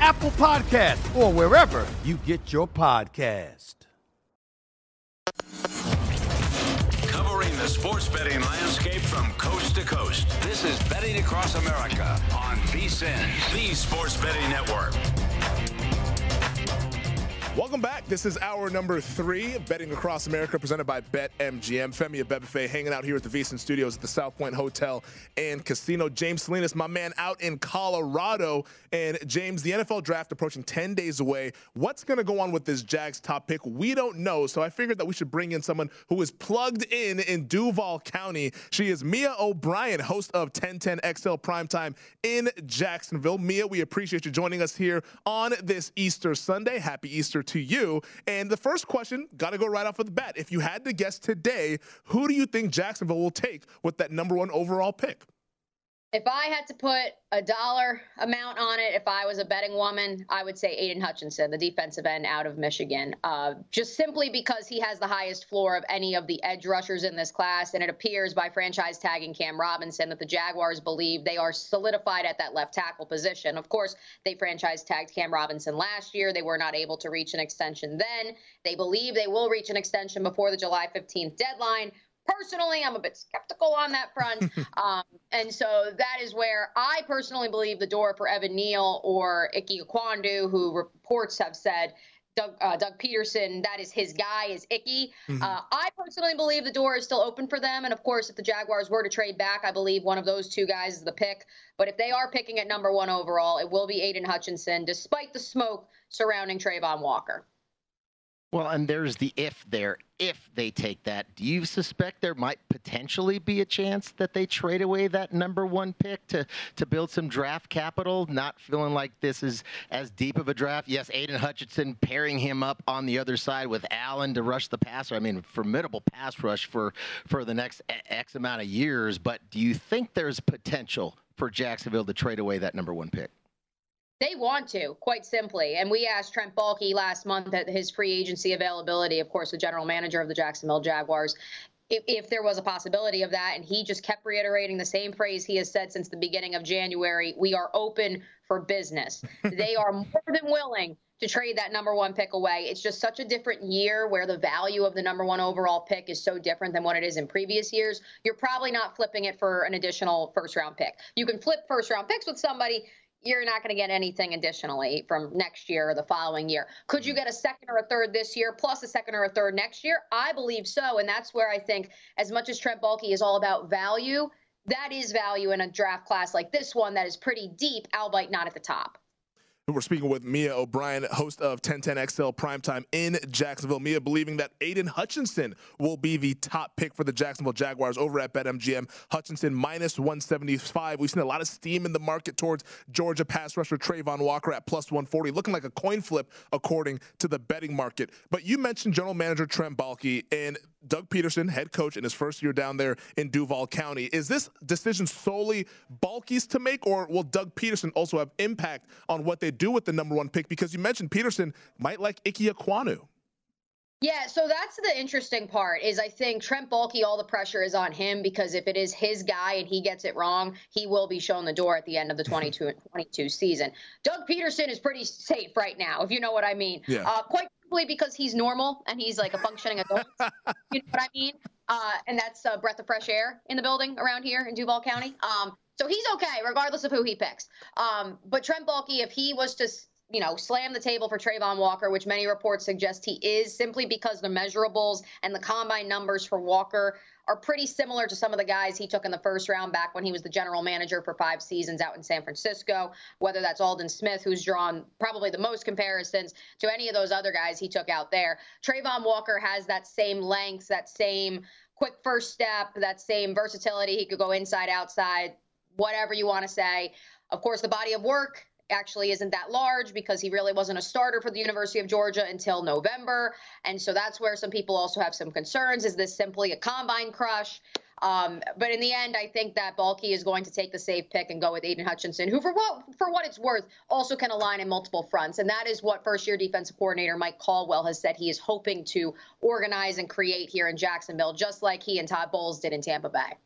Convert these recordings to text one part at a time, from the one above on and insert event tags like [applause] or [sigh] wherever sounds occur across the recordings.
Apple Podcast, or wherever you get your podcast. Covering the sports betting landscape from coast to coast. This is Betting Across America on VSIN, the Sports Betting Network. Welcome back. This is hour number three of Betting Across America, presented by BetMGM. Femi Abebefe hanging out here at the VSIN Studios at the South Point Hotel and Casino. James Salinas, my man, out in Colorado. And James, the NFL draft approaching 10 days away. What's going to go on with this Jags top pick? We don't know. So I figured that we should bring in someone who is plugged in in Duval County. She is Mia O'Brien, host of 1010 XL Primetime in Jacksonville. Mia, we appreciate you joining us here on this Easter Sunday. Happy Easter answer to you. And the first question, got to go right off of the bat. If you had to guess today, who do you think Jacksonville will take with that number one overall pick? If I had to put a dollar amount on it, if I was a betting woman, I would say Aidan Hutchinson, the defensive end out of Michigan, uh, just simply because he has the highest floor of any of the edge rushers in this class. And it appears by franchise tagging Cam Robinson that the Jaguars believe they are solidified at that left tackle position. Of course, they franchise tagged Cam Robinson last year. They were not able to reach an extension then. They believe they will reach an extension before the July 15th deadline personally, I'm a bit skeptical on that front. [laughs] um, and so that is where I personally believe the door for Evan Neal or Ickey Ekwonu, who reports have said Doug, uh, Doug Pederson, that is his guy, is Ickey. Mm-hmm. Uh, I personally believe the door is still open for them. And of course, if the Jaguars were to trade back, I believe one of those two guys is the pick. But if they are picking at number one overall, it will be Aidan Hutchinson, despite the smoke surrounding Travon Walker. Well, and there's the if there. If they take that, do you suspect there might potentially be a chance that they trade away that number one pick to, to build some draft capital, not feeling like this is as deep of a draft? Yes, Aidan Hutchinson pairing him up on the other side with Allen to rush the passer. I mean, formidable pass rush for, for the next X amount of years. But do you think there's potential for Jacksonville to trade away that number one pick? They want to, quite simply. And we asked Trent Baalke last month at his free agency availability, of course, the general manager of the Jacksonville Jaguars, if, if, there was a possibility of that. And he just kept reiterating the same phrase he has said since the beginning of January we are open for business. [laughs] they are more than willing to trade that number one pick away. It's just such a different year where the value of the number one overall pick is so different than what it is in previous years. You're probably not flipping it for an additional first round pick. You can flip first round picks with somebody, you're not going to get anything additionally from next year or the following year. Could you mm. get a second or a third this year plus a second or a third next year? I believe so. And that's where I think, as much as Trent Baalke is all about value, that is value in a draft class like this one that is pretty deep, albeit not at the top. We're speaking with Mia O'Brien, host of 1010XL Primetime in Jacksonville. Mia believing that Aidan Hutchinson will be the top pick for the Jacksonville Jaguars over at BetMGM. Hutchinson minus 175. We've seen a lot of steam in the market towards Georgia pass rusher Travon Walker at plus 140, looking like a coin flip according to the betting market. But you mentioned general manager Trent Baalke, and Doug Pederson, head coach in his first year down there in Duval County. Is this decision solely Baalke's to make, or will Doug Pederson also have impact on what they do with the number one pick? Because you mentioned Pederson might like Ickey Ekwonu. Yeah, so that's the interesting part is I think Trent Baalke, all the pressure is on him because if it is his guy and he gets it wrong, he will be shown the door at the end of the [laughs] 22, 22 season. Doug Pederson is pretty safe right now, if you know what I mean. Yeah. Uh, quite simply because he's normal and he's like a functioning adult. [laughs] you know what I mean? Uh, and that's a breath of fresh air in the building around here in Duval County. Um, so he's okay, regardless of who he picks. Um, but Trent Baalke, if he was to you know, slam the table for Travon Walker, which many reports suggest he is, simply because the measurables and the combine numbers for Walker are pretty similar to some of the guys he took in the first round back when he was the general manager for five seasons out in San Francisco. Whether that's Aldon Smith, who's drawn probably the most comparisons to any of those other guys he took out there. Travon Walker has that same length, that same quick first step, that same versatility. He could go inside, outside, whatever you want to say. Of course, the body of work actually isn't that large because he really wasn't a starter for the University of Georgia until November. And so that's where some people also have some concerns. Is this simply a combine crush? Um, but in the end, I think that Baalke is going to take the safe pick and go with Aidan Hutchinson, who, for what for what it's worth, also can align in multiple fronts, and that is what first-year defensive coordinator Mike Caldwell has said he is hoping to organize and create here in Jacksonville, just like he and Todd Bowles did in Tampa Bay.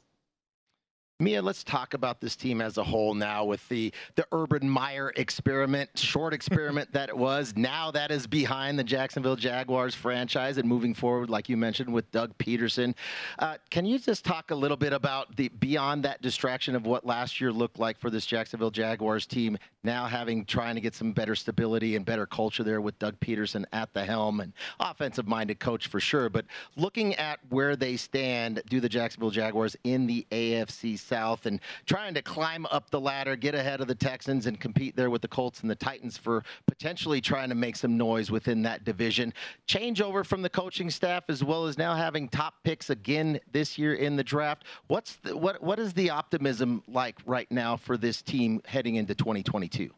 Mia, let's talk about this team as a whole now with the the Urban Meyer experiment, short experiment that it was. Now that is behind the Jacksonville Jaguars franchise and moving forward, like you mentioned, with Doug Pederson. Uh, can you just talk a little bit about the beyond that distraction of what last year looked like for this Jacksonville Jaguars team? Now having trying to get some better stability and better culture there with Doug Pederson at the helm and offensive-minded coach for sure. But looking at where they stand, do the Jacksonville Jaguars in the AFC South and trying to climb up the ladder, get ahead of the Texans, and compete there with the Colts and the Titans for potentially trying to make some noise within that division. Changeover from the coaching staff, as well as now having top picks again this year in the draft. What's the, what what is the optimism like right now for this team heading into 2022?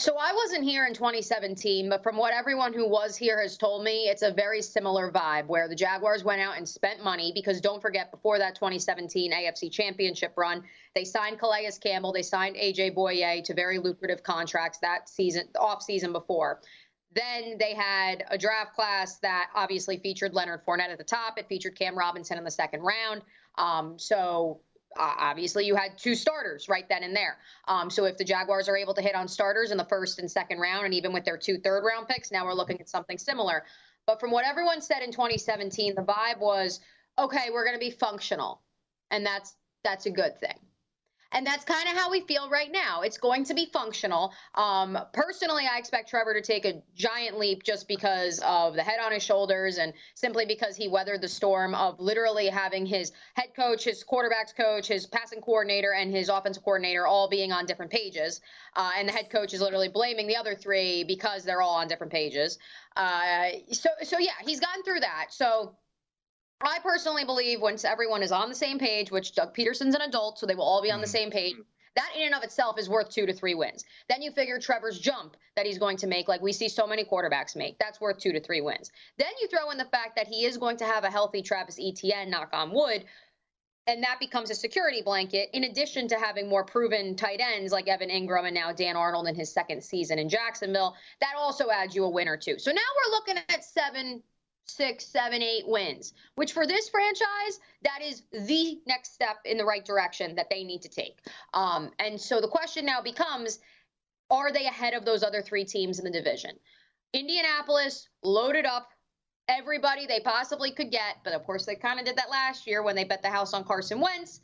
So I wasn't here in 2017, but from what everyone who was here has told me, it's a very similar vibe where the Jaguars went out and spent money because don't forget, before that 2017 AFC Championship run, they signed Calais Campbell, they signed AJ Bouye to very lucrative contracts that season, off season before. Then they had a draft class that obviously featured Leonard Fournette at the top. It featured Cam Robinson in the second round. Um, so obviously you had two starters right then and there. Um, so if the Jaguars are able to hit on starters in the first and second round, and even with their two third round picks, now we're looking at something similar. But from what everyone said in 2017, the vibe was, okay, we're going to be functional, and that's that's a good thing. And that's kind of how we feel right now. It's going to be functional. Um, personally, I expect Trevor to take a giant leap just because of the head on his shoulders and simply because he weathered the storm of literally having his head coach, his quarterbacks coach, his passing coordinator, and his offensive coordinator all being on different pages. Uh, and the head coach is literally blaming the other three because they're all on different pages. Uh, so, so yeah, he's gotten through that. So I personally believe once everyone is on the same page, which Doug Pederson's an adult, so they will all be on the mm. same page. That in and of itself is worth two to three wins. Then you figure Trevor's jump that he's going to make, like we see so many quarterbacks make, that's worth two to three wins. Then you throw in the fact that he is going to have a healthy Travis Etienne, knock on wood, and that becomes a security blanket in addition to having more proven tight ends like Evan Engram and now Dan Arnold in his second season in Jacksonville. That also adds you a win or two. So now we're looking at seven six, seven, eight wins, which for this franchise, that is the next step in the right direction that they need to take. Um, and so the question now becomes are they ahead of those other three teams in the division? Indianapolis loaded up everybody they possibly could get, but of course they kind of did that last year when they bet the house on Carson Wentz.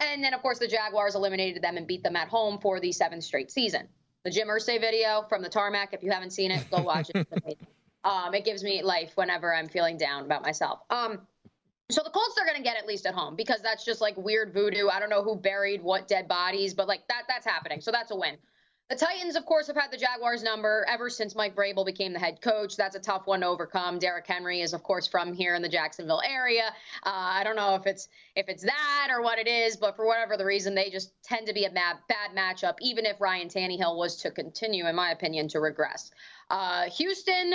And then, of course, the Jaguars eliminated them and beat them at home for the seventh straight season. The Jim Irsay video from the tarmac, if you haven't seen it, go watch it. [laughs] Um, it gives me life whenever I'm feeling down about myself. Um, So the Colts are going to get at least at home because that's just like weird voodoo. I don't know who buried what dead bodies, but like that that's happening. So that's a win. The Titans, of course, have had the Jaguars number ever since Mike Vrabel became the head coach. That's a tough one to overcome. Derrick Henry is, of course, from here in the Jacksonville area. Uh, I don't know if it's if it's that or what it is, but for whatever the reason, they just tend to be a bad, bad matchup, even if Ryan Tannehill was to continue, in my opinion, to regress. Uh, Houston.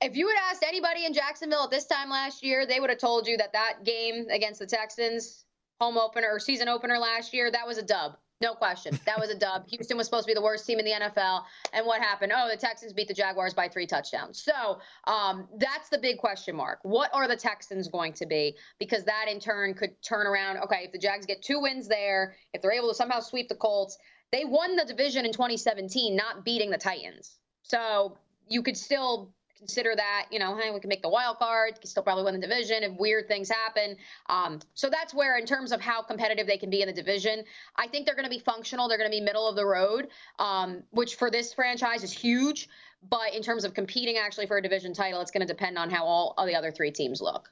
If you had asked anybody in Jacksonville at this time last year, they would have told you that that game against the Texans, home opener or season opener last year, that was a dub. No question. That was a dub. [laughs] Houston was supposed to be the worst team in the NFL. And what happened? Oh, the Texans beat the Jaguars by three touchdowns. So um, that's the big question mark. What are the Texans going to be? Because that in turn could turn around. Okay, if the Jags get two wins there, if they're able to somehow sweep the Colts, they won the division in 2017, not beating the Titans. So you could still consider that, you know, hey, we can make the wild card, can still probably win the division if weird things happen. Um, so that's where, in terms of how competitive they can be in the division, I think they're going to be functional. They're going to be middle of the road, um, which for this franchise is huge. But in terms of competing actually for a division title, it's going to depend on how all, the other three teams look.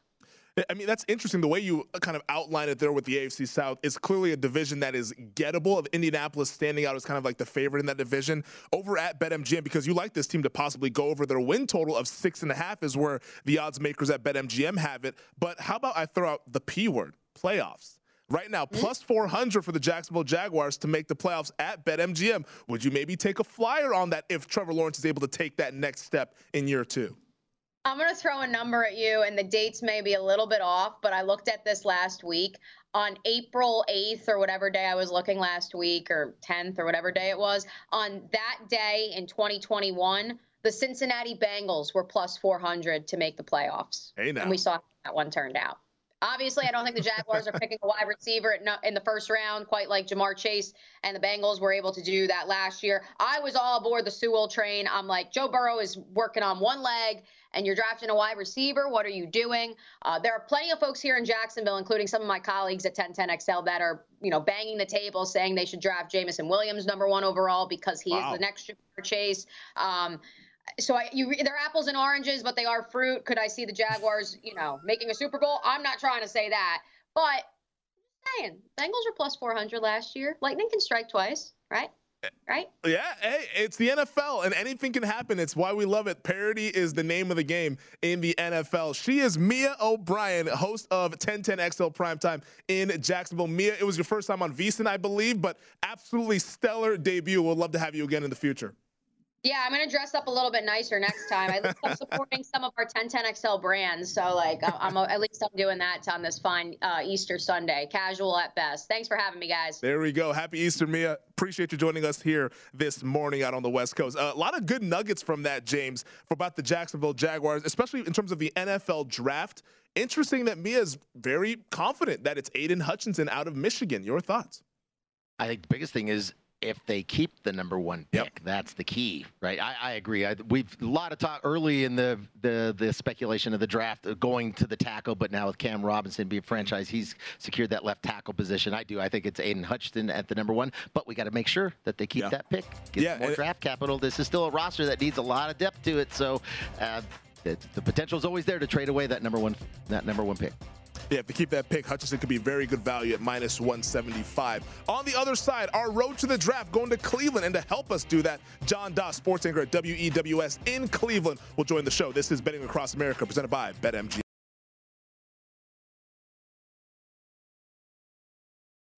I mean, that's interesting. The way you kind of outline it there with the AFC South is clearly a division that is gettable. Of Indianapolis standing out as kind of like the favorite in that division over at BetMGM because you like this team to possibly go over their win total of six and a half is where the odds makers at BetMGM have it. But how about I throw out the P word playoffs? Right now, mm-hmm. plus 400 for the Jacksonville Jaguars to make the playoffs at BetMGM. Would you maybe take a flyer on that if Trevor Lawrence is able to take that next step in year two? I'm going to throw a number at you, and the dates may be a little bit off, but I looked at this last week. On April 8th, or whatever day I was looking last week, or 10th, or whatever day it was, on that day in 2021, the Cincinnati Bengals were plus 400 to make the playoffs. Hey now. And we saw how that one turned out. Obviously, I don't think the Jaguars are picking a wide receiver in the first round, quite like Ja'Marr Chase and the Bengals were able to do that last year. I was all aboard the Sewell train. I'm like, Joe Burrow is working on one leg, and you're drafting a wide receiver. What are you doing? Uh, there are plenty of folks here in Jacksonville, including some of my colleagues at 1010XL, that are, you know, banging the table saying they should draft Jameson Williams number one overall because he wow. is the next Ja'Marr Chase. Um, so I, you, they're apples and oranges, but they are fruit. Could I see the Jaguars, you know, making a Super Bowl? I'm not trying to say that, but saying Bengals were plus 400 last year. Lightning can strike twice, right? Right? Yeah, hey, it's the NFL and anything can happen. It's why we love it. Parity is the name of the game in the NFL. She is Mia O'Brien, host of 1010XL Primetime in Jacksonville. Mia, it was your first time on VSiN, I believe, but absolutely stellar debut. We'll love to have you again in the future. Yeah, I'm gonna dress up a little bit nicer next time. I'm supporting some of our 1010XL brands, so like I'm, I'm, at least I'm doing that on this fine uh, Easter Sunday, casual at best. Thanks for having me, guys. There we go. Happy Easter, Mia. Appreciate you joining us here this morning out on the West Coast. Uh, a lot of good nuggets from that, James, for about the Jacksonville Jaguars, especially in terms of the NFL draft. Interesting that Mia is very confident that it's Aidan Hutchinson out of Michigan. Your thoughts? I think the biggest thing is if they keep the number one pick, yep. that's the key, right? I, I agree. I, we've a lot of talk early in the, the the speculation of the draft going to the tackle, but now with Cam Robinson being franchise, he's secured that left tackle position. I do. I think it's Aidan Hutchinson at the number one, but we got to make sure that they keep yeah. that pick, get yeah, more draft capital. This is still a roster that needs a lot of depth to it, so uh, the, the potential is always there to trade away that number one that number one pick. Yeah, if to keep that pick, Hutchinson could be very good value at minus 175. On the other side, our road to the draft going to Cleveland. And to help us do that, John Doss, sports anchor at WEWS in Cleveland, will join the show. This is Betting Across America, presented by BetMGM.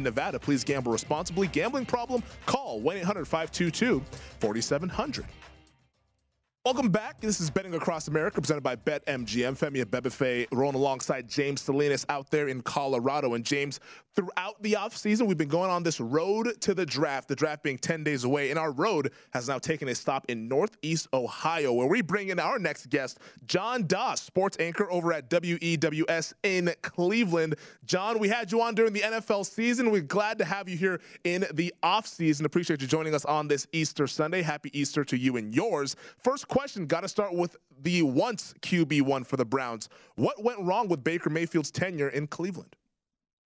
Nevada. Please gamble responsibly. Gambling problem? Call 1 800 522 4700. Welcome back. This is Betting Across America, presented by BetMGM. Femi Abebefe rolling alongside James Salinas out there in Colorado. And James, throughout the offseason, we've been going on this road to the draft, the draft being 10 days away. And our road has now taken a stop in Northeast Ohio, where we bring in our next guest, John Doss, sports anchor over at WEWS in Cleveland. John, we had you on during the NFL season. We're glad to have you here in the offseason. Appreciate you joining us on this Easter Sunday. Happy Easter to you and yours. First question, got to start with the once QB1 for the Browns. What went wrong with Baker Mayfield's tenure in Cleveland?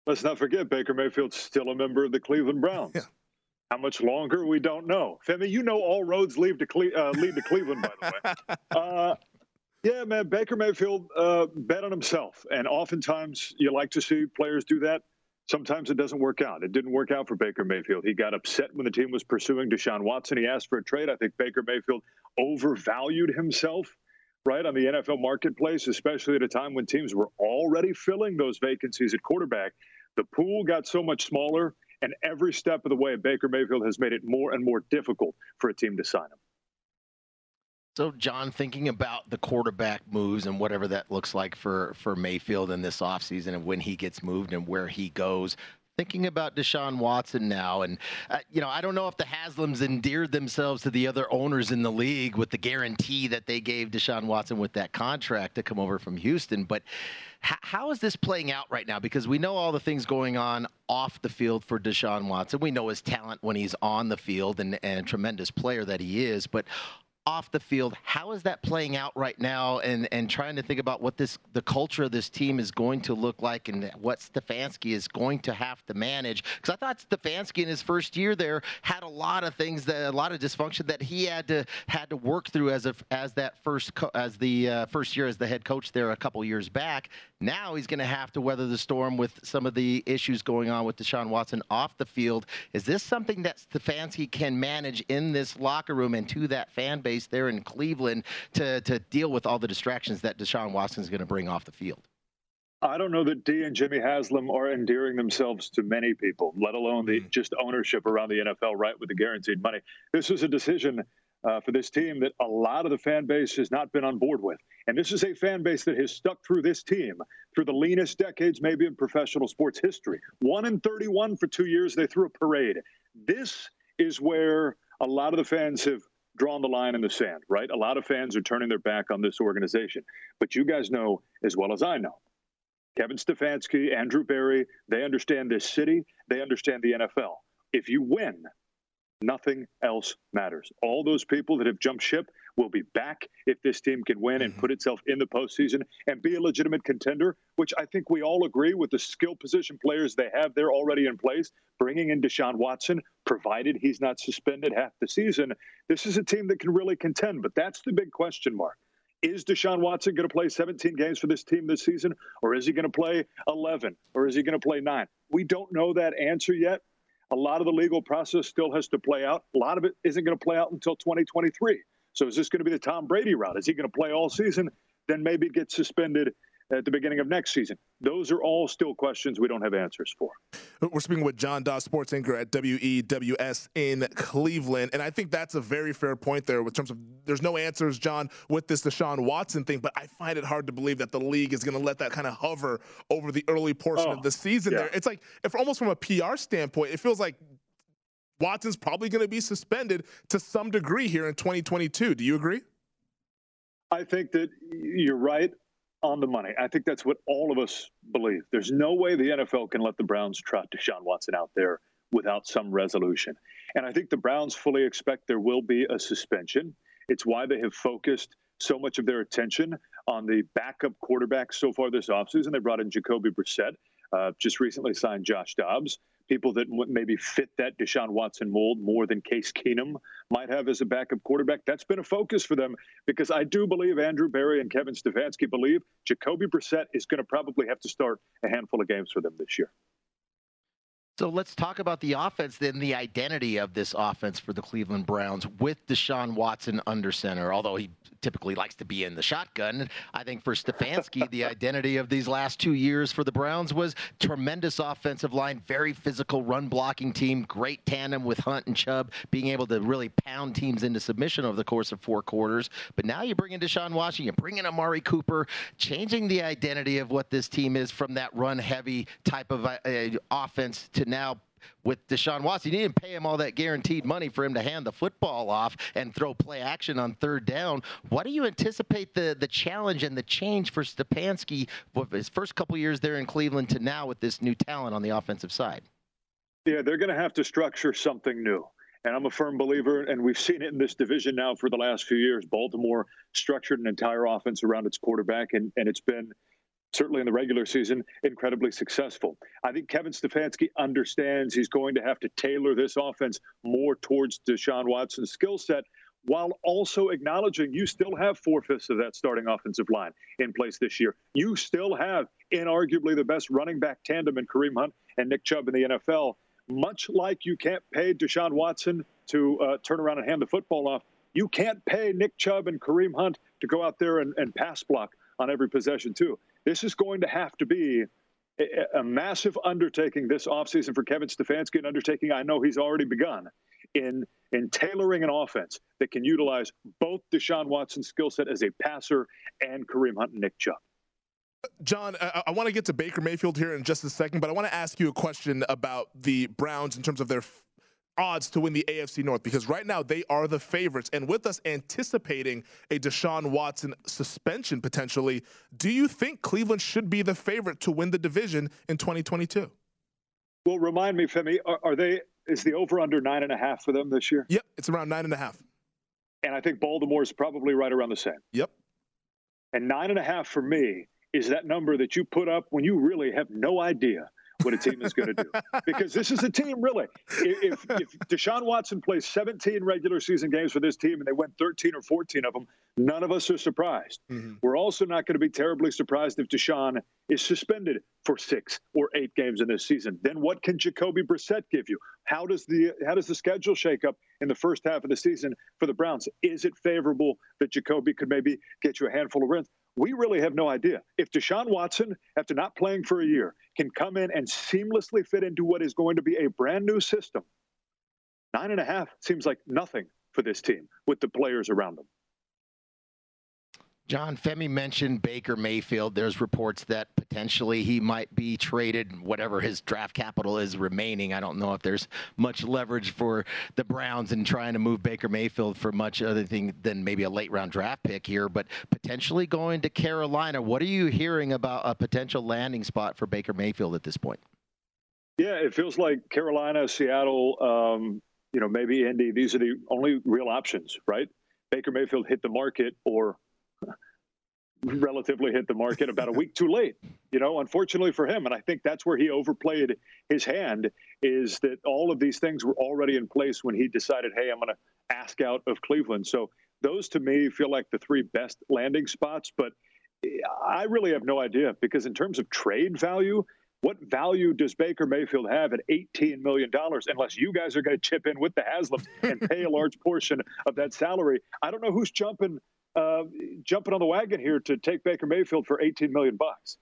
Let's not forget Baker Mayfield's still a member of the Cleveland Browns. Yeah. How much longer we don't know. Femi, you know all roads lead to Cle- uh, lead to Cleveland, by the way. [laughs] Uh, yeah, man, Baker Mayfield uh, bet on himself, and oftentimes you like to see players do that. Sometimes it doesn't work out. It didn't work out for Baker Mayfield. He got upset when the team was pursuing Deshaun Watson. He asked for a trade. I think Baker Mayfield overvalued himself, right, on the NFL marketplace, especially at a time when teams were already filling those vacancies at quarterback. The pool got so much smaller, and every step of the way, Baker Mayfield has made it more and more difficult for a team to sign him. So, John, thinking about the quarterback moves and whatever that looks like for, for Mayfield in this offseason and when he gets moved and where he goes, thinking about Deshaun Watson now, and uh, you know, I don't know if the Haslams endeared themselves to the other owners in the league with the guarantee that they gave Deshaun Watson with that contract to come over from Houston, but h- how is this playing out right now? Because we know all the things going on off the field for Deshaun Watson. We know his talent when he's on the field and, and tremendous player that he is, but off the field. How is that playing out right now? And and trying to think about what this the culture of this team is going to look like, and what Stefanski is going to have to manage. Because I thought Stefanski in his first year there had a lot of things that a lot of dysfunction that he had to had to work through as a as that first co- as the uh, first year as the head coach there a couple years back. Now he's going to have to weather the storm with some of the issues going on with Deshaun Watson off the field. Is this something that Stefanski can manage in this locker room and to that fan base there in Cleveland to, to deal with all the distractions that Deshaun Watson is going to bring off the field? I don't know that Dee and Jimmy Haslam are endearing themselves to many people, let alone the just ownership around the NFL, right, with the guaranteed money. This was a decision uh, for this team that a lot of the fan base has not been on board with. And this is a fan base that has stuck through this team through the leanest decades, maybe in professional sports history. One in 31 for two years, they threw a parade. This is where a lot of the fans have drawn the line in the sand, right? A lot of fans are turning their back on this organization. But you guys know as well as I know Kevin Stefanski, Andrew Berry, they understand this city, they understand the NFL. If you win, nothing else matters. All those people that have jumped ship will be back if this team can win and put mm-hmm. itself in the postseason and be a legitimate contender, which I think we all agree with the skill position players they have there already in place. Bringing in Deshaun Watson, provided he's not suspended half the season, this is a team that can really contend. But that's the big question mark. Is Deshaun Watson going to play 17 games for this team this season, or is he going to play 11, or is he going to play nine? We don't know that answer yet. A lot of the legal process still has to play out. A lot of it isn't going to play out until 2023. So is this going to be the Tom Brady route? Is he going to play all season, then maybe get suspended at the beginning of next season? Those are all still questions we don't have answers for. We're speaking with John Doss, sports anchor at WEWS in Cleveland. And I think that's a very fair point there in terms of there's no answers, John, with this Deshaun Watson thing. But I find it hard to believe that the league is going to let that kind of hover over the early portion Oh, of the season yeah. there. It's like, if almost from a PR standpoint, it feels like Watson's probably going to be suspended to some degree here in 2022. Do you agree? I think that you're right on the money. I think that's what all of us believe. There's no way the NFL can let the Browns trot Deshaun Watson out there without some resolution. And I think the Browns fully expect there will be a suspension. It's why they have focused so much of their attention on the backup quarterback so far this offseason. They brought in Jacoby Brissett, uh, just recently signed Josh Dobbs. People that maybe fit that Deshaun Watson mold more than Case Keenum might have as a backup quarterback. That's been a focus for them because I do believe Andrew Berry and Kevin Stefanski believe Jacoby Brissett is going to probably have to start a handful of games for them this year. So let's talk about the offense, then the identity of this offense for the Cleveland Browns with Deshaun Watson under center. Although he typically likes to be in the shotgun, I think for Stefanski, the [laughs] identity of these last two years for the Browns was tremendous offensive line, very physical run blocking team, great tandem with Hunt and Chubb, being able to really pound teams into submission over the course of four quarters. But now you bring in Deshaun Watson, you bring in Amari Cooper, changing the identity of what this team is from that run heavy type of uh, offense to now with Deshaun Watson. You didn't pay him all that guaranteed money for him to hand the football off and throw play action on third down. What do you anticipate the the challenge and the change for Stefanski his first couple years there in Cleveland to now with this new talent on the offensive side? Yeah, they're going to have to structure something new. And I'm a firm believer, and we've seen it in this division now for the last few years. Baltimore structured an entire offense around its quarterback, and, and it's been certainly in the regular season incredibly successful. I think Kevin Stefanski understands he's going to have to tailor this offense more towards Deshaun Watson's skill set while also acknowledging you still have four fifths of that starting offensive line in place this year. You still have inarguably the best running back tandem in Kareem Hunt and Nick Chubb in the NFL. Much like you can't pay Deshaun Watson to uh, turn around and hand the football off, you can't pay Nick Chubb and Kareem Hunt to go out there and, and pass block on every possession, too. This is going to have to be a, a massive undertaking this offseason for Kevin Stefanski, an undertaking I know he's already begun in in tailoring an offense that can utilize both Deshaun Watson's skill set as a passer and Kareem Hunt and Nick Chubb. John, I, I want to get to Baker Mayfield here in just a second, but I want to ask you a question about the Browns in terms of their odds to win the AFC North because right now they are the favorites. And with us anticipating a Deshaun Watson suspension potentially, do you think Cleveland should be the favorite to win the division in 2022? Well, remind me, Femi, are, are they? Is the over under nine and a half for them this year? Yep, it's around nine and a half. And I think Baltimore is probably right around the same. Yep. And nine and a half for me is that number that you put up when you really have no idea what a team is going to do. Because this is a team, really. If, if Deshaun Watson plays 17 regular season games for this team and they win 13 or 14 of them, none of us are surprised. Mm-hmm. We're also not going to be terribly surprised if Deshaun is suspended for six or eight games in this season. Then what can Jacoby Brissett give you? How does the how does the schedule shake up in the first half of the season for the Browns? Is it favorable that Jacoby could maybe get you a handful of wins? We really have no idea. If Deshaun Watson, after not playing for a year, can come in and seamlessly fit into what is going to be a brand new system, nine and a half seems like nothing for this team with the players around them. John Femi mentioned Baker Mayfield. There's reports that potentially he might be traded, whatever his draft capital is remaining. I don't know if there's much leverage for the Browns in trying to move Baker Mayfield for much other thing than maybe a late round draft pick here, but potentially going to Carolina. What are you hearing about a potential landing spot for Baker Mayfield at this point? Yeah, it feels like Carolina, Seattle, um, you know, maybe Indy. These are the only real options, right? Baker Mayfield hit the market or relatively hit the market about a week too late, you know, unfortunately for him. And I think that's where he overplayed his hand is that all of these things were already in place when he decided, hey, I'm going to ask out of Cleveland. So those to me feel like the three best landing spots. But I really have no idea because in terms of trade value, what value does Baker Mayfield have at $18 million unless you guys are going to chip in with the Haslam and pay a [laughs] large portion of that salary? I don't know who's jumping uh, jumping on the wagon here to take Baker Mayfield for 18 million bucks.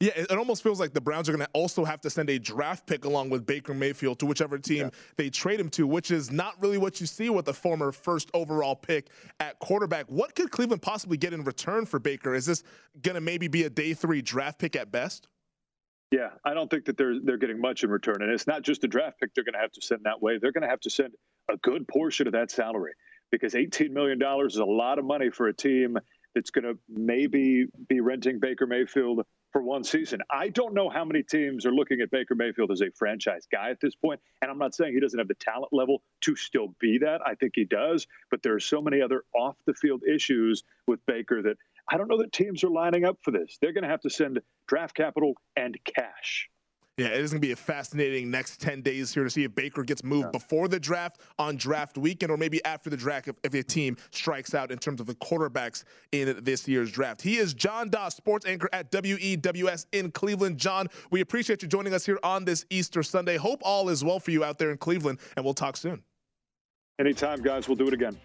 Yeah, it almost feels like the Browns are going to also have to send a draft pick along with Baker Mayfield to whichever team yeah. they trade him to, which is not really what you see with the former first overall pick at quarterback. What could Cleveland possibly get in return for Baker? Is this going to maybe be a day three draft pick at best? Yeah, I don't think that they're they're getting much in return, and it's not just a draft pick they're going to have to send that way. They're going to have to send a good portion of that salary because $18 million is a lot of money for a team that's going to maybe be renting Baker Mayfield for one season. I don't know how many teams are looking at Baker Mayfield as a franchise guy at this point, and I'm not saying he doesn't have the talent level to still be that. I think he does, but there are so many other off the field issues with Baker that I don't know that teams are lining up for this. They're going to have to send draft capital and cash. Yeah, it is going to be a fascinating next 10 days here to see if Baker gets moved yeah. before the draft on draft weekend or maybe after the draft if, if a team strikes out in terms of the quarterbacks in this year's draft. He is John Doss, sports anchor at WEWS in Cleveland. John, we appreciate you joining us here on this Easter Sunday. Hope all is well for you out there in Cleveland, and we'll talk soon. Anytime, guys. We'll do it again.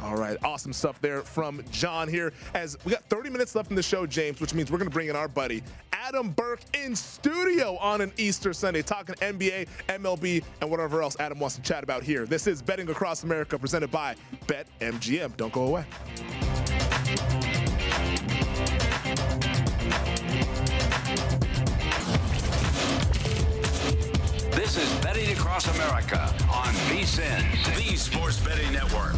All right, awesome stuff there from John here. As we got 30 minutes left in the show, James, which means we're going to bring in our buddy Adam Burke in studio on an Easter Sunday, talking NBA, MLB, and whatever else Adam wants to chat about here. This is Betting Across America, presented by BetMGM. Don't go away. This is Betting Across America on VSIN, the Sports Betting Network.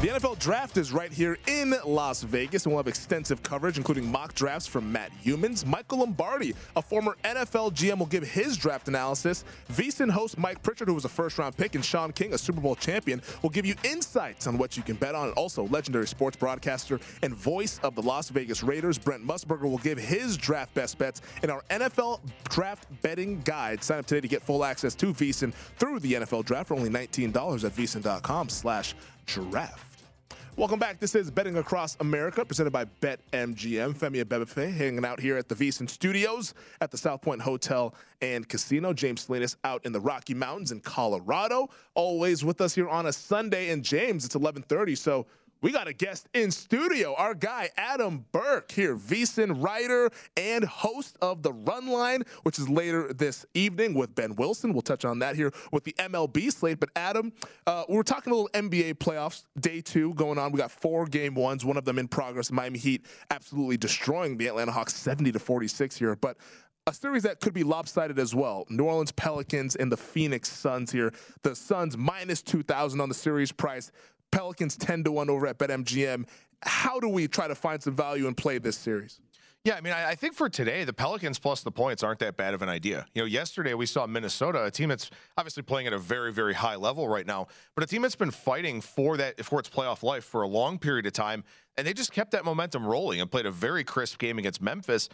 The NFL draft is right here in Las Vegas, and we'll have extensive coverage, including mock drafts from Matt Youmans. Michael Lombardi, a former NFL GM, will give his draft analysis. VSIN host Mike Pritchard, who was a first round pick, and Sean King, a Super Bowl champion, will give you insights on what you can bet on. And also, legendary sports broadcaster and voice of the Las Vegas Raiders, Brent Musburger, will give his draft best bets in our NFL draft betting guide. Sign up today to get full access to VSIN through the NFL draft for only $19 at VSIN.com slash draft. Welcome back. This is Betting Across America, presented by BetMGM. Femi Abebefe hanging out here at the VSIN Studios at the South Point Hotel and Casino. James Salinas out in the Rocky Mountains in Colorado. Always with us here on a Sunday. And James, it's 11:30, so we got a guest in studio, our guy Adam Burke here, VSIN writer and host of the Run Line, which is later this evening with Ben Wilson. We'll touch on that here with the MLB slate. But Adam, uh, we are talking a little NBA playoffs, day two going on. We got four game ones, one of them in progress. Miami Heat absolutely destroying the Atlanta Hawks 70 to 46 here. But a series that could be lopsided as well. New Orleans Pelicans and the Phoenix Suns here. The Suns minus 2,000 on the series price. Pelicans 10 to 1 over at BetMGM. How do we try to find some value and play this series? Yeah, I mean, I, I, think for today, the Pelicans plus the points aren't that bad of an idea. You know, yesterday we saw Minnesota, a team that's obviously playing at a very, very high level right now, but a team that's been fighting for that for its playoff life for a long period of time, and they just kept that momentum rolling and played a very crisp game against Memphis.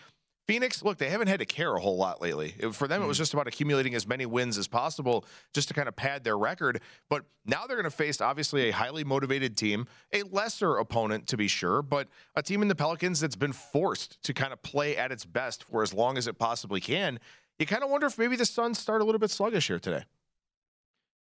Phoenix, look, they haven't had to care a whole lot lately. For them, it was mm. just about accumulating as many wins as possible just to kind of pad their record. But now they're going to face, obviously, a highly motivated team, a lesser opponent, to be sure, but a team in the Pelicans that's been forced to kind of play at its best for as long as it possibly can. You kind of wonder if maybe the Suns start a little bit sluggish here today.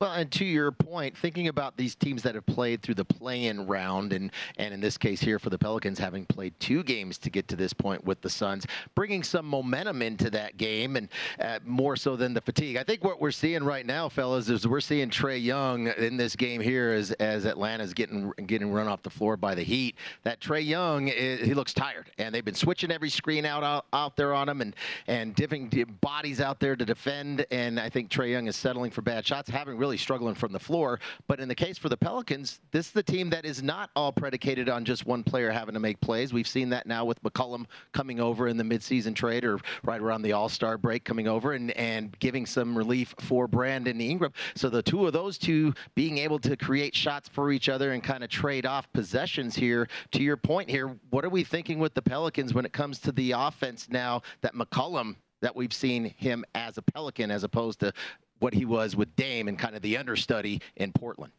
Well, and to your point, thinking about these teams that have played through the play-in round, and and in this case here for the Pelicans, having played two games to get to this point with the Suns, bringing some momentum into that game, and uh, more so than the fatigue. I think what we're seeing right now, fellas, is we're seeing Trae Young in this game here as as Atlanta's getting getting run off the floor by the Heat. That Trae Young, he looks tired, and they've been switching every screen out out, out there on him, and and dipping bodies out there to defend. And I think Trae Young is settling for bad shots, having really really struggling from the floor. But in the case for the Pelicans, this is the team that is not all predicated on just one player having to make plays. We've seen that now with McCollum coming over in the midseason trade or right around the All Star break coming over and, and giving some relief for Brandon Ingram. So the two of those two being able to create shots for each other and kind of trade off possessions here. To your point here, what are we thinking with the Pelicans when it comes to the offense now that McCollum that we've seen him as a Pelican as opposed to what he was with Dame and kind of the understudy in Portland.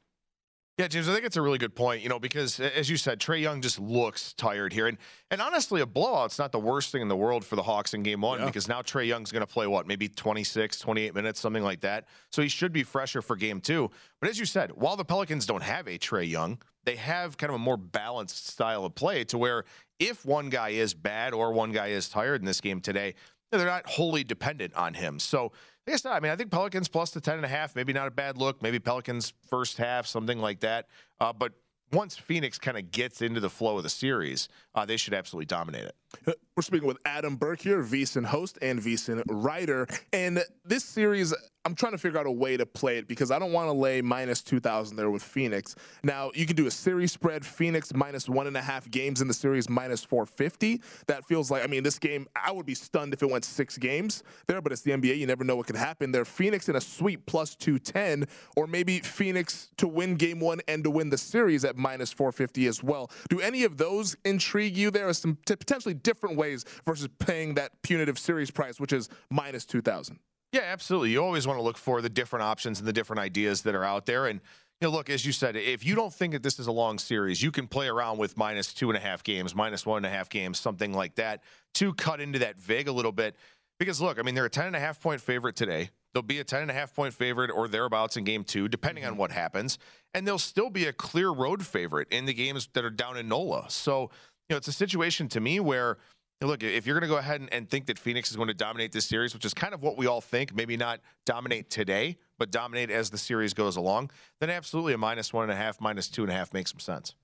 Yeah, James, I think it's a really good point, you know, because as you said, Trae Young just looks tired here. And and honestly, a blowout's not the worst thing in the world for the Hawks in game one yeah. because now Trae Young's going to play what, maybe 26, 28 minutes, something like that. So he should be fresher for game two. But as you said, while the Pelicans don't have a Trae Young, they have kind of a more balanced style of play to where if one guy is bad or one guy is tired in this game today, they're not wholly dependent on him. So I guess not. I mean, I think Pelicans plus the 10 and a half, maybe not a bad look. Maybe Pelicans first half, something like that. Uh, but once Phoenix kind of gets into the flow of the series, uh, they should absolutely dominate it. We're speaking with Adam Burke here, VSiN host and VSiN writer. And this series, I'm trying to figure out a way to play it because I don't want to lay minus 2,000 there with Phoenix. Now, you can do a series spread, Phoenix minus one and a half games in the series, minus 450. That feels like, I mean, this game, I would be stunned if it went six games there, but it's the NBA. You never know what could happen there. Phoenix in a sweep plus 210, or maybe Phoenix to win game one and to win the series at minus 450 as well. Do any of those intrigue you? There are some potentially different ways versus paying that punitive series price, which is minus 2,000. Yeah, absolutely. You always want to look for the different options and the different ideas that are out there. And you know, look, as you said, if you don't think that this is a long series, you can play around with minus two and a half games, minus one and a half games, something like that, to cut into that vig a little bit. Because look, I mean, they're a 10 and a half point favorite today. They'll be a 10 and a half point favorite or thereabouts in game two, depending mm-hmm. on what happens. And they'll still be a clear road favorite in the games that are down in NOLA. So, you know, it's a situation to me where look, if you're going to go ahead and, and, think that Phoenix is going to dominate this series, which is kind of what we all think, maybe not dominate today, but dominate as the series goes along, then absolutely a minus one and a half, minus two and a half makes some sense.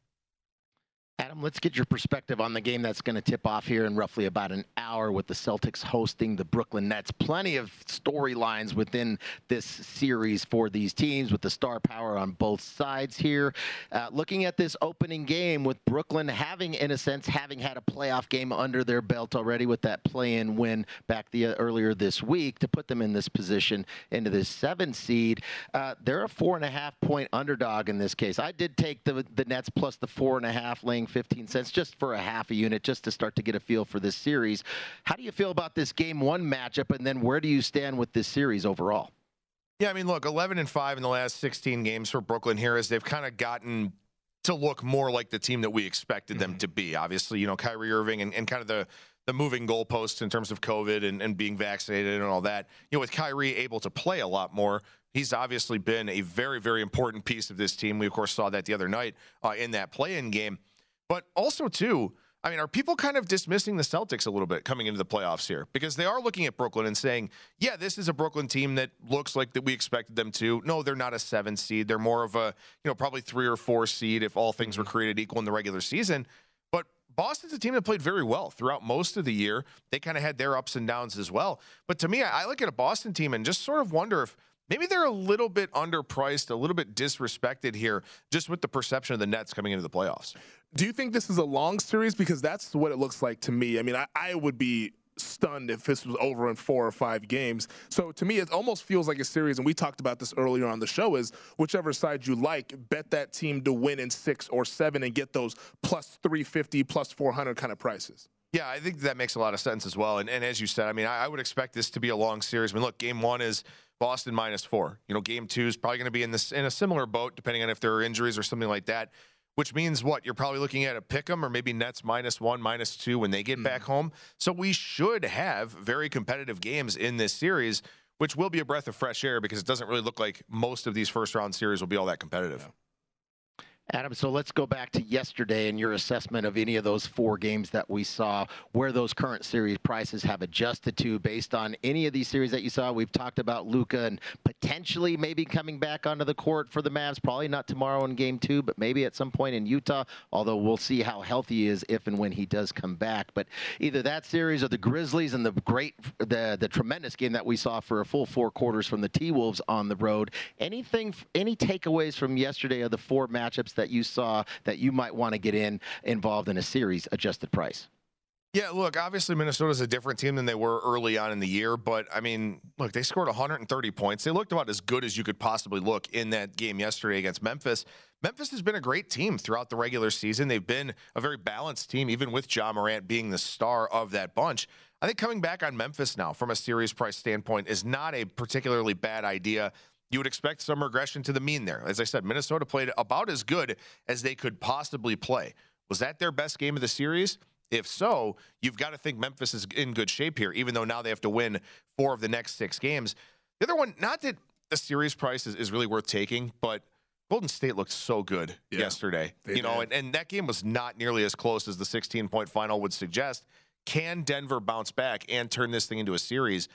Adam, let's get your perspective on the game that's going to tip off here in roughly about an hour with the Celtics hosting the Brooklyn Nets. Plenty of storylines within this series for these teams with the star power on both sides here. Uh, looking at this opening game with Brooklyn having, in a sense, having had a playoff game under their belt already with that play-in win back the uh, earlier this week to put them in this position into this seven seed. Uh, they're a four and a half point underdog in this case. I did take the the Nets plus the four and a half laying 15 cents just for a half a unit, just to start to get a feel for this series. How do you feel about this game one matchup, and then where do you stand with this series overall? Yeah, I mean, look, 11 and 5 in the last 16 games for Brooklyn here is they've kind of gotten to look more like the team that we expected them mm-hmm. to be. Obviously, you know, Kyrie Irving and, and kind of the the moving goalposts in terms of COVID and, and being vaccinated and all that. You know, with Kyrie able to play a lot more, he's obviously been a very, very important piece of this team. We, of course, saw that the other night uh, in that play in game. But also, too, I mean, are people kind of dismissing the Celtics a little bit coming into the playoffs here? Because they are looking at Brooklyn and saying, yeah, this is a Brooklyn team that looks like that we expected them to. No, they're not a seven seed. They're more of a, you know, probably three or four seed if all things were mm-hmm. created equal in the regular season. But Boston's a team that played very well throughout most of the year. They kind of had their ups and downs as well. But to me, I look at a Boston team and just sort of wonder if – maybe they're a little bit underpriced, a little bit disrespected here, just with the perception of the Nets coming into the playoffs. Do you think this is a long series? Because that's what it looks like to me. I mean, I, I would be stunned if this was over in four or five games. So to me, it almost feels like a series, and we talked about this earlier on the show, is whichever side you like, bet that team to win in six or seven and get those plus 350, plus 400 kind of prices. Yeah, I think that makes a lot of sense as well. And, and as you said, I mean, I, I would expect this to be a long series. I mean, look, game one is Boston minus four. You know, game two is probably going to be in this in a similar boat, depending on if there are injuries or something like that. Which means what? You're probably looking at a pick 'em or maybe Nets minus one, minus two when they get mm. back home. So we should have very competitive games in this series, which will be a breath of fresh air because it doesn't really look like most of these first round series will be all that competitive. Yeah. Adam, so let's go back to yesterday and your assessment of any of those four games that we saw, where those current series prices have adjusted to based on any of these series that you saw. We've talked about Luka and potentially maybe coming back onto the court for the Mavs. Probably not tomorrow in game two, but maybe at some point in Utah, although we'll see how healthy he is if and when he does come back. But either that series or the Grizzlies and the great, the, the tremendous game that we saw for a full four quarters from the T Wolves on the road. Anything, any takeaways from yesterday of the four matchups that you saw that you might want to get in involved in a series adjusted price? Yeah, look, obviously Minnesota's a different team than they were early on in the year, but I mean, look, they scored 130 points. They looked about as good as you could possibly look in that game yesterday against Memphis. Memphis has been a great team throughout the regular season. They've been a very balanced team, even with Ja Morant being the star of that bunch. I think coming back on Memphis now from a series price standpoint is not a particularly bad idea you would expect some regression to the mean there. As I said, Minnesota played about as good as they could possibly play. Was that their best game of the series? If so, you've got to think Memphis is in good shape here, even though now they have to win four of the next six games. The other one, not that the series price is, is really worth taking, but Golden State looked so good yeah, yesterday. You know, and, and that game was not nearly as close as the 16 point final would suggest. Can Denver bounce back and turn this thing into a series?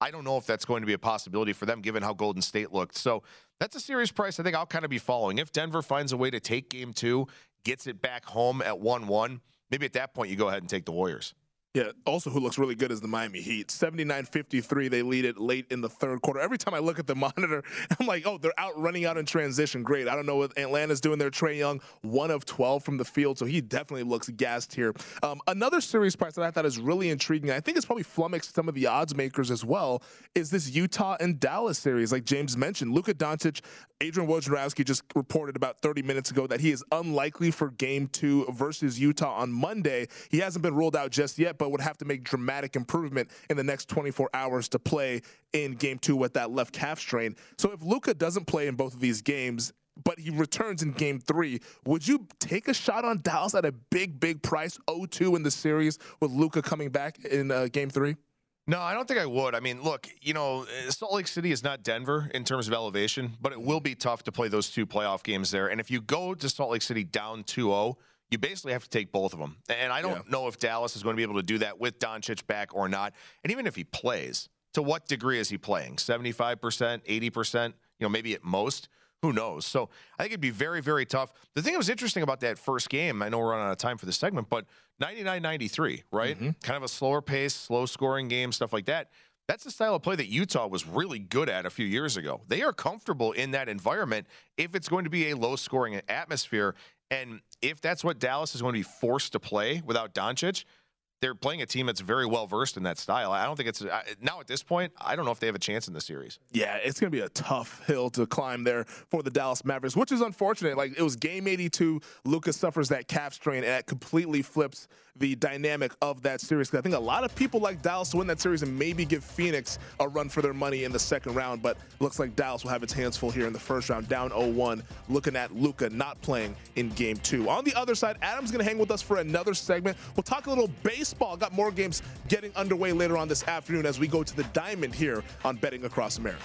I don't know if that's going to be a possibility for them given how Golden State looked. So that's a serious price I think I'll kind of be following. If Denver finds a way to take game two, gets it back home at 1 1, maybe at that point you go ahead and take the Warriors. Yeah, also who looks really good is the Miami Heat. 79-53, they lead it late in the third quarter. Every time I look at the [laughs] monitor, I'm like, oh, they're out running out in transition. Great. I don't know what Atlanta's doing there. Trae Young, one of 12 from the field, so he definitely looks gassed here. Um, another series price that I thought is really intriguing, I think it's probably flummoxed some of the odds makers as well, is this Utah and Dallas series. Like James mentioned, Luka Doncic, Adrian Wojnarowski just reported about 30 minutes ago that he is unlikely for game two versus Utah on Monday. He hasn't been ruled out just yet, but would have to make dramatic improvement in the next 24 hours to play in game two with that left calf strain. So if Luka doesn't play in both of these games, but he returns in game three. Would you take a shot on Dallas at a big, big price, 0-2 in the series with Luka coming back in uh, game three? No, I don't think I would. I mean, look, you know, Salt Lake City is not Denver in terms of elevation, but it will be tough to play those two playoff games there. And if you go to Salt Lake City down 2 0, you basically have to take both of them. And I don't yeah. know if Dallas is going to be able to do that with Doncic back or not. And even if he plays, to what degree is he playing? 75%, 80%, you know, maybe at most? Who knows? So I think it'd be very, very tough. The thing that was interesting about that first game, I know we're running out of time for the segment, but 99 93, right? Mm-hmm. Kind of a slower pace, slow scoring game, stuff like that. That's the style of play that Utah was really good at a few years ago. They are comfortable in that environment if it's going to be a low scoring atmosphere. And if that's what Dallas is going to be forced to play without Doncic, they're playing a team that's very well versed in that style. I don't think it's now at this point. I don't know if they have a chance in the series. Yeah, it's going to be a tough hill to climb there for the Dallas Mavericks, which is unfortunate. Like it was game 82, Luka's suffers that calf strain, and that completely flips the dynamic of that series. I think a lot of people like Dallas to win that series and maybe give Phoenix a run for their money in the second round, but looks like Dallas will have its hands full here in the first round, down 0-1. Looking at Luka not playing in Game Two. On the other side, Adam's going to hang with us for another segment. We'll talk a little baseball. Got more games getting underway later on this afternoon as we go to the Diamond here on Betting Across America.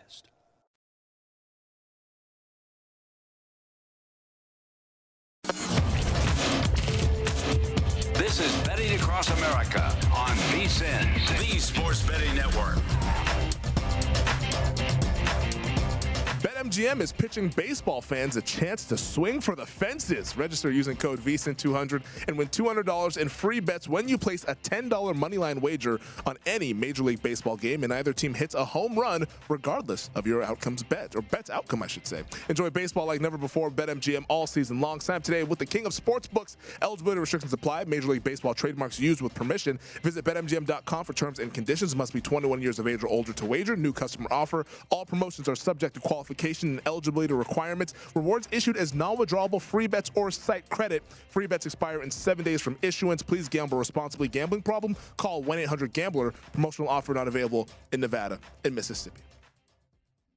Across America on VSIN, the Sports Betting Network. BetMGM is pitching baseball fans a chance to swing for the fences. Register using code VSIN200 and win $200 in free bets when you place a $10 moneyline wager on any Major League Baseball game and either team hits a home run regardless of your outcome's bet, or bet's outcome, I should say. Enjoy baseball like never before. BetMGM all season long. Sign up today with the king of sportsbooks. Eligibility restrictions apply. Major League Baseball trademarks used with permission. Visit BetMGM.com for terms and conditions. Must be 21 years of age or older to wager. New customer offer. All promotions are subject to qualification and eligibility requirements. Rewards issued as non-withdrawable free bets or site credit. Free bets expire in seven days from issuance. Please gamble responsibly. Gambling problem? Call 1-800-GAMBLER. Promotional offer not available in Nevada and Mississippi.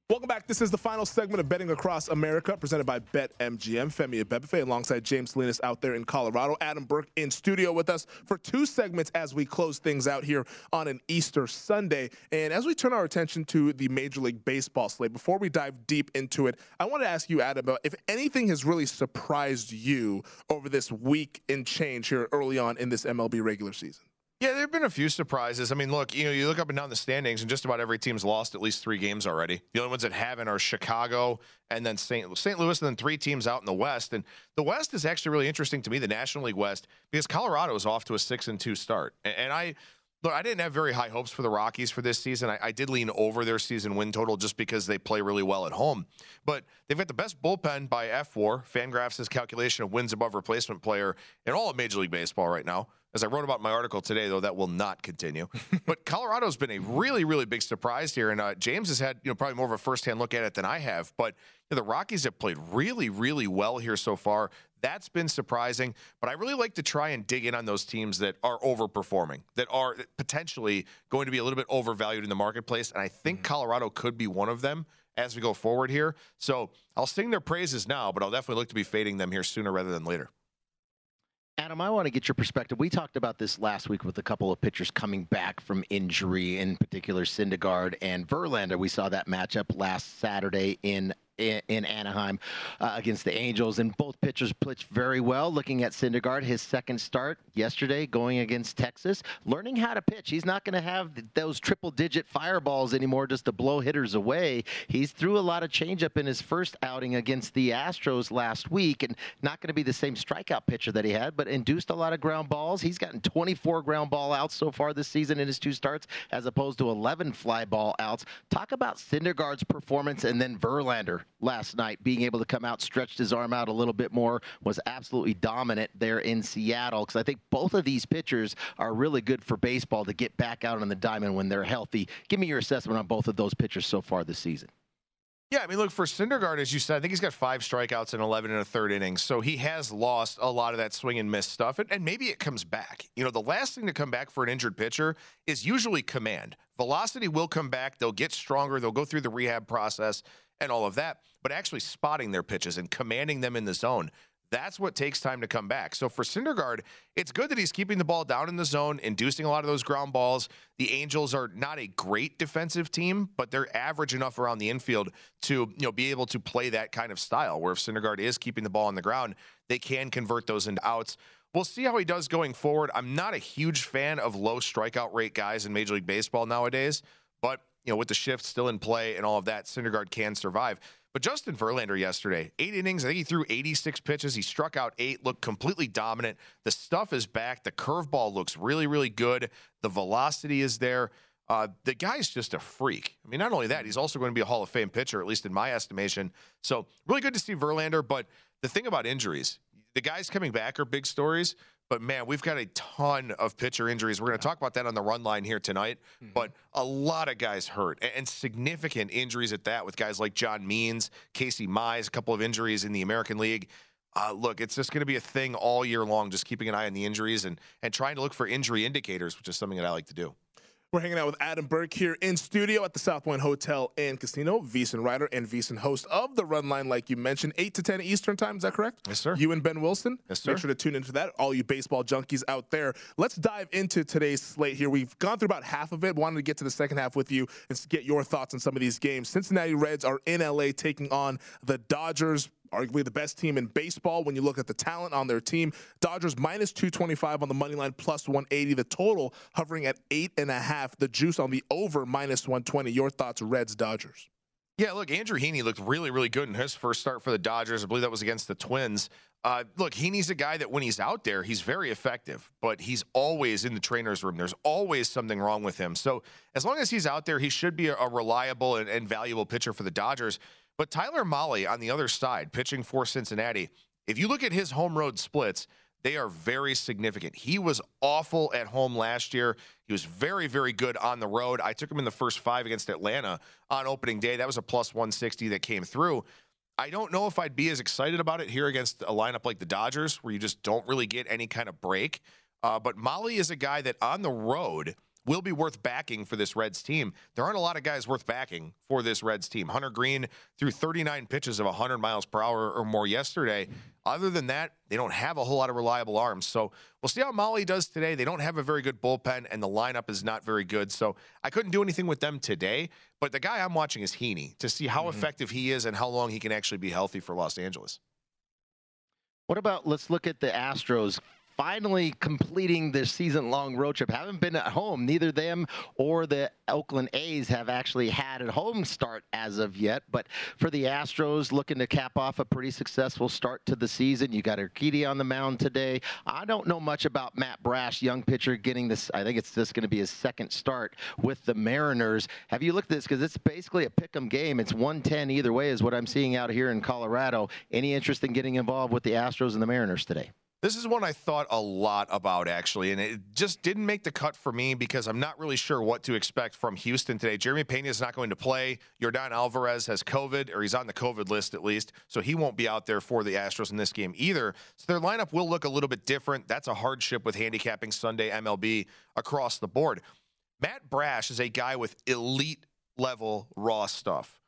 Welcome back. This is the final segment of Betting Across America, presented by BetMGM. Femi Abebefe alongside James Salinas out there in Colorado. Adam Burke in studio with us for two segments as we close things out here on an Easter Sunday. And as we turn our attention to the Major League Baseball slate, before we dive deep into it, I want to ask you, Adam, about if anything has really surprised you over this week in change here early on in this MLB regular season. Yeah, there have been a few surprises. I mean, look, you know, you look up and down the standings, and just about every team's lost at least three games already. The only ones that haven't are Chicago and then St. St. Louis, and then three teams out in the West. And the West is actually really interesting to me, the National League West, because Colorado is off to a six and two start. And I look, I didn't have very high hopes for the Rockies for this season. I, I did lean over their season win total just because they play really well at home. But they've got the best bullpen by F4, Fangraphs' calculation of wins above replacement player in all of Major League Baseball right now as I wrote about in my article today, though that will not continue. [laughs] but Colorado's been a really, really big surprise here, and uh, James has had you know probably more of a firsthand look at it than I have. But you know, the Rockies have played really, really well here so far. That's been surprising, but I really like to try and dig in on those teams that are overperforming, that are potentially going to be a little bit overvalued in the marketplace, and I think Colorado could be one of them as we go forward here. So I'll sing their praises now, but I'll definitely look to be fading them here sooner rather than later. Adam, I want to get your perspective. We talked about this last week with a couple of pitchers coming back from injury, in particular Syndergaard and Verlander. We saw that matchup last Saturday in in, Anaheim uh, against the Angels, and both pitchers pitched very well. Looking at Syndergaard, his second start yesterday, going against Texas, learning how to pitch. He's not going to have those triple-digit fireballs anymore just to blow hitters away. He's threw a lot of changeup in his first outing against the Astros last week, and not going to be the same strikeout pitcher that he had, but induced a lot of ground balls. He's gotten 24 ground ball outs so far this season in his two starts, as opposed to 11 fly ball outs. Talk about Syndergaard's performance, and then Verlander last night, being able to come out, stretched his arm out a little bit more, was absolutely dominant there in Seattle. Because I think both of these pitchers are really good for baseball to get back out on the diamond when they're healthy. Give me your assessment on both of those pitchers so far this season. Yeah, I mean, look, for Syndergaard, as you said, I think he's got five strikeouts in 11 and a third innings. So he has lost a lot of that swing and miss stuff, and, and, maybe it comes back. You know, the last thing to come back for an injured pitcher is usually command. Velocity will come back. They'll get stronger. They'll go through the rehab process and all of that, but actually spotting their pitches and commanding them in the zone. That's what takes time to come back. So for Syndergaard, it's good that he's keeping the ball down in the zone, inducing a lot of those ground balls. The Angels are not a great defensive team, but they're average enough around the infield to you know be able to play that kind of style. Where if Syndergaard is keeping the ball on the ground, they can convert those into outs. We'll see how he does going forward. I'm not a huge fan of low strikeout rate guys in Major League Baseball nowadays, but you know, with the shift still in play and all of that, Syndergaard can survive. But Justin Verlander yesterday, eight innings. I think he threw 86 pitches. He struck out eight, looked completely dominant. The stuff is back. The curveball looks really, really good. The velocity is there. Uh, the guy's just a freak. I mean, not only that, he's also going to be a Hall of Fame pitcher, at least in my estimation. So, really good to see Verlander. But the thing about injuries, the guys coming back are big stories. But man, we've got a ton of pitcher injuries. We're going to talk about that on the run line here tonight. Mm-hmm. But a lot of guys hurt and significant injuries at that with guys like John Means, Casey Mize, a couple of injuries in the American League. Uh, look, it's just going to be a thing all year long, just keeping an eye on the injuries and, and trying to look for injury indicators, which is something that I like to do. We're hanging out with Adam Burke here in studio at the South Point Hotel and Casino. VSiN writer and VSiN host of the Run Line, like you mentioned, 8 to 10 Eastern Time. Is that correct? Yes, sir. You and Ben Wilson? Yes, sir. Make sure to tune into that, all you baseball junkies out there. Let's dive into today's slate here. We've gone through about half of it. Wanted to get to the second half with you and get your thoughts on some of these games. Cincinnati Reds are in LA taking on the Dodgers arguably the best team in baseball when you look at the talent on their team. Dodgers minus 225 on the money line, plus 180. The total hovering at eight and a half. The juice on the over minus 120. Your thoughts, Reds Dodgers? Yeah, look, Andrew Heaney looked really, really good in his first start for the Dodgers. I believe that was against the Twins. Uh, look, Heaney's a guy that when he's out there, he's very effective, but he's always in the trainer's room. There's always something wrong with him. So as long as he's out there, he should be a, a reliable and, and valuable pitcher for the Dodgers. But Tyler Mahle on the other side, pitching for Cincinnati, if you look at his home road splits, they are very significant. He was awful at home last year. He was very, very good on the road. I took him in the first five against Atlanta on opening day. That was a plus 160 that came through. I don't know if I'd be as excited about it here against a lineup like the Dodgers, where you just don't really get any kind of break. Uh, but Mahle is a guy that on the road will be worth backing for this Reds team. There aren't a lot of guys worth backing for this Reds team. Hunter Greene threw 39 pitches of 100 miles per hour or more yesterday. Other than that, they don't have a whole lot of reliable arms. So we'll see how Mahle does today. They don't have a very good bullpen, and the lineup is not very good. So I couldn't do anything with them today. But the guy I'm watching is Heaney to see how mm-hmm. effective he is and how long he can actually be healthy for Los Angeles. What about let's look at the Astros finally completing their season long road trip. Haven't been at home. Neither them or the Oakland A's have actually had a home start as of yet. But for the Astros, looking to cap off a pretty successful start to the season. You got Urquidy on the mound today. I don't know much about Matt Brash, young pitcher, getting this. I think it's just going to be his second start with the Mariners. Have you looked at this? Because it's basically a pick 'em game. It's 110 either way, is what I'm seeing out here in Colorado. Any interest in getting involved with the Astros and the Mariners today? This is one I thought a lot about, actually, and it just didn't make the cut for me because I'm not really sure what to expect from Houston today. Jeremy Pena is not going to play. Yordan Alvarez has COVID, or he's on the COVID list at least, so he won't be out there for the Astros in this game either. So their lineup will look a little bit different. That's a hardship with handicapping Sunday MLB across the board. Matt Brash is a guy with elite level raw stuff.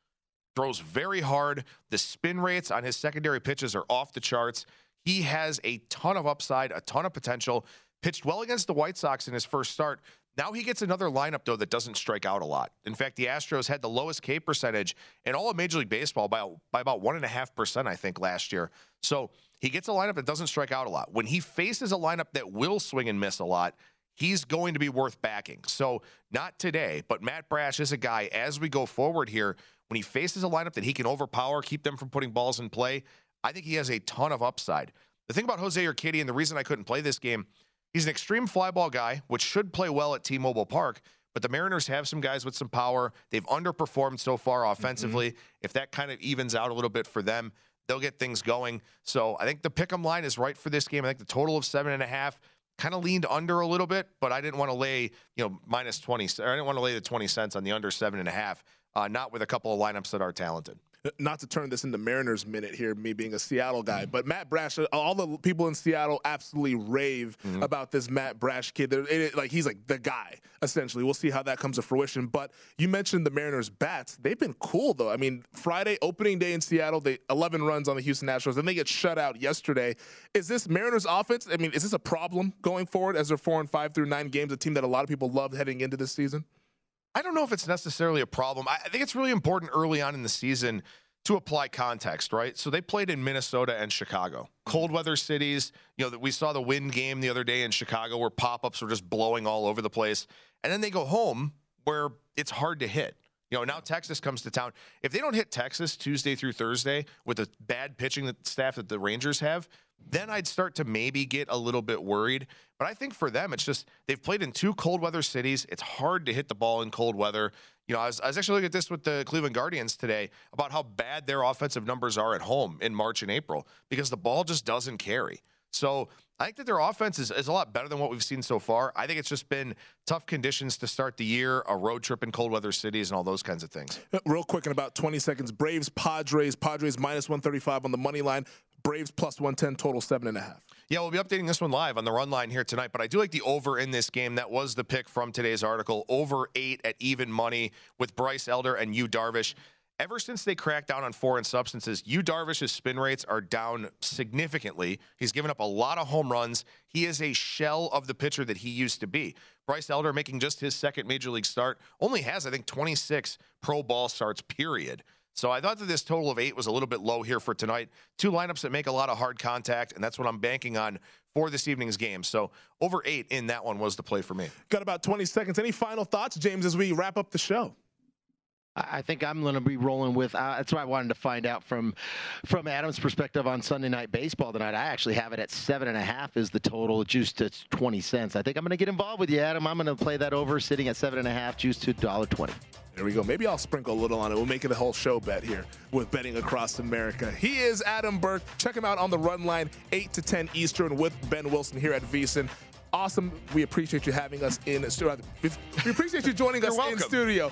Throws very hard. The spin rates on his secondary pitches are off the charts. He has a ton of upside, a ton of potential. Pitched well against the White Sox in his first start. Now he gets another lineup, though, that doesn't strike out a lot. In fact, the Astros had the lowest K percentage in all of Major League Baseball by, by about 1.5%, I think, last year. So he gets a lineup that doesn't strike out a lot. When he faces a lineup that will swing and miss a lot, he's going to be worth backing. So not today, but Matt Brash is a guy, as we go forward here, when he faces a lineup that he can overpower, keep them from putting balls in play, I think he has a ton of upside. The thing about Jose Urquidy and the reason I couldn't play this game – He's an extreme flyball guy, which should play well at T Mobile Park. But the Mariners have some guys with some power. They've underperformed so far offensively. Mm-hmm. If that kind of evens out a little bit for them, they'll get things going. So I think the pick 'em line is right for this game. I think the total of seven and a half kind of leaned under a little bit, but I didn't want to lay, you know, minus 20. Or I didn't want to lay the 20 cents on the under seven and a half, uh, not with a couple of lineups that are talented not to turn this into Mariners minute here, me being a Seattle guy, but Matt Brash, all the people in Seattle absolutely rave mm-hmm. about this Matt Brash kid. It, like he's like the guy essentially. We'll see how that comes to fruition. But you mentioned the Mariners bats; they've been cool though. I mean, Friday opening day in Seattle, they 11 runs on the Houston Astros, then they get shut out yesterday. Is this Mariners offense? I mean, is this a problem going forward as they're four and five through nine games? A team that a lot of people loved heading into this season. I don't know if it's necessarily a problem. I think it's really important early on in the season to apply context, right? So they played in Minnesota and Chicago, cold weather cities. You know, that we saw the wind game the other day in Chicago where pop ups were just blowing all over the place. And then they go home where it's hard to hit. You know, now Texas comes to town. If they don't hit Texas Tuesday through Thursday with the bad pitching staff that the Rangers have, then I'd start to maybe get a little bit worried. But I think for them, it's just they've played in two cold weather cities. It's hard to hit the ball in cold weather. You know, I was, I was actually looking at this with the Cleveland Guardians today about how bad their offensive numbers are at home in March and April because the ball just doesn't carry. So I think that their offense is, is a lot better than what we've seen so far. I think it's just been tough conditions to start the year, a road trip in cold weather cities, and all those kinds of things. Uh, real quick, in about 20 seconds Braves, Padres, Padres minus 135 on the money line. Braves plus 110, total seven and a half. Yeah, we'll be updating this one live on the run line here tonight, but I do like the over in this game. That was the pick from today's article. Over eight at even money with Bryce Elder and Yu Darvish. Ever since they cracked down on foreign substances, Yu Darvish's spin rates are down significantly. He's given up a lot of home runs. He is a shell of the pitcher that he used to be. Bryce Elder, making just his second major league start, only has, I think, 26 pro ball starts, period. So I thought that this total of eight was a little bit low here for tonight. Two lineups that make a lot of hard contact, and that's what I'm banking on for this evening's game. So over eight in that one was the play for me. Got about 20 seconds. Any final thoughts, James, as we wrap up the show? I think I'm going to be rolling with. Uh, that's why I wanted to find out from from Adam's perspective on Sunday Night Baseball tonight. I actually have it at seven and a half is the total, juice to twenty cents. I think I'm going to get involved with you, Adam. I'm going to play that over, sitting at seven and a half, juice to dollar twenty. There we go. Maybe I'll sprinkle a little on it. We'll make it a whole show bet here with betting across America. He is Adam Burke. Check him out on the run line, 8 to 10 Eastern with Ben Wilson here at VSIN. Awesome. We appreciate you having us in studio. We appreciate you joining us in studio.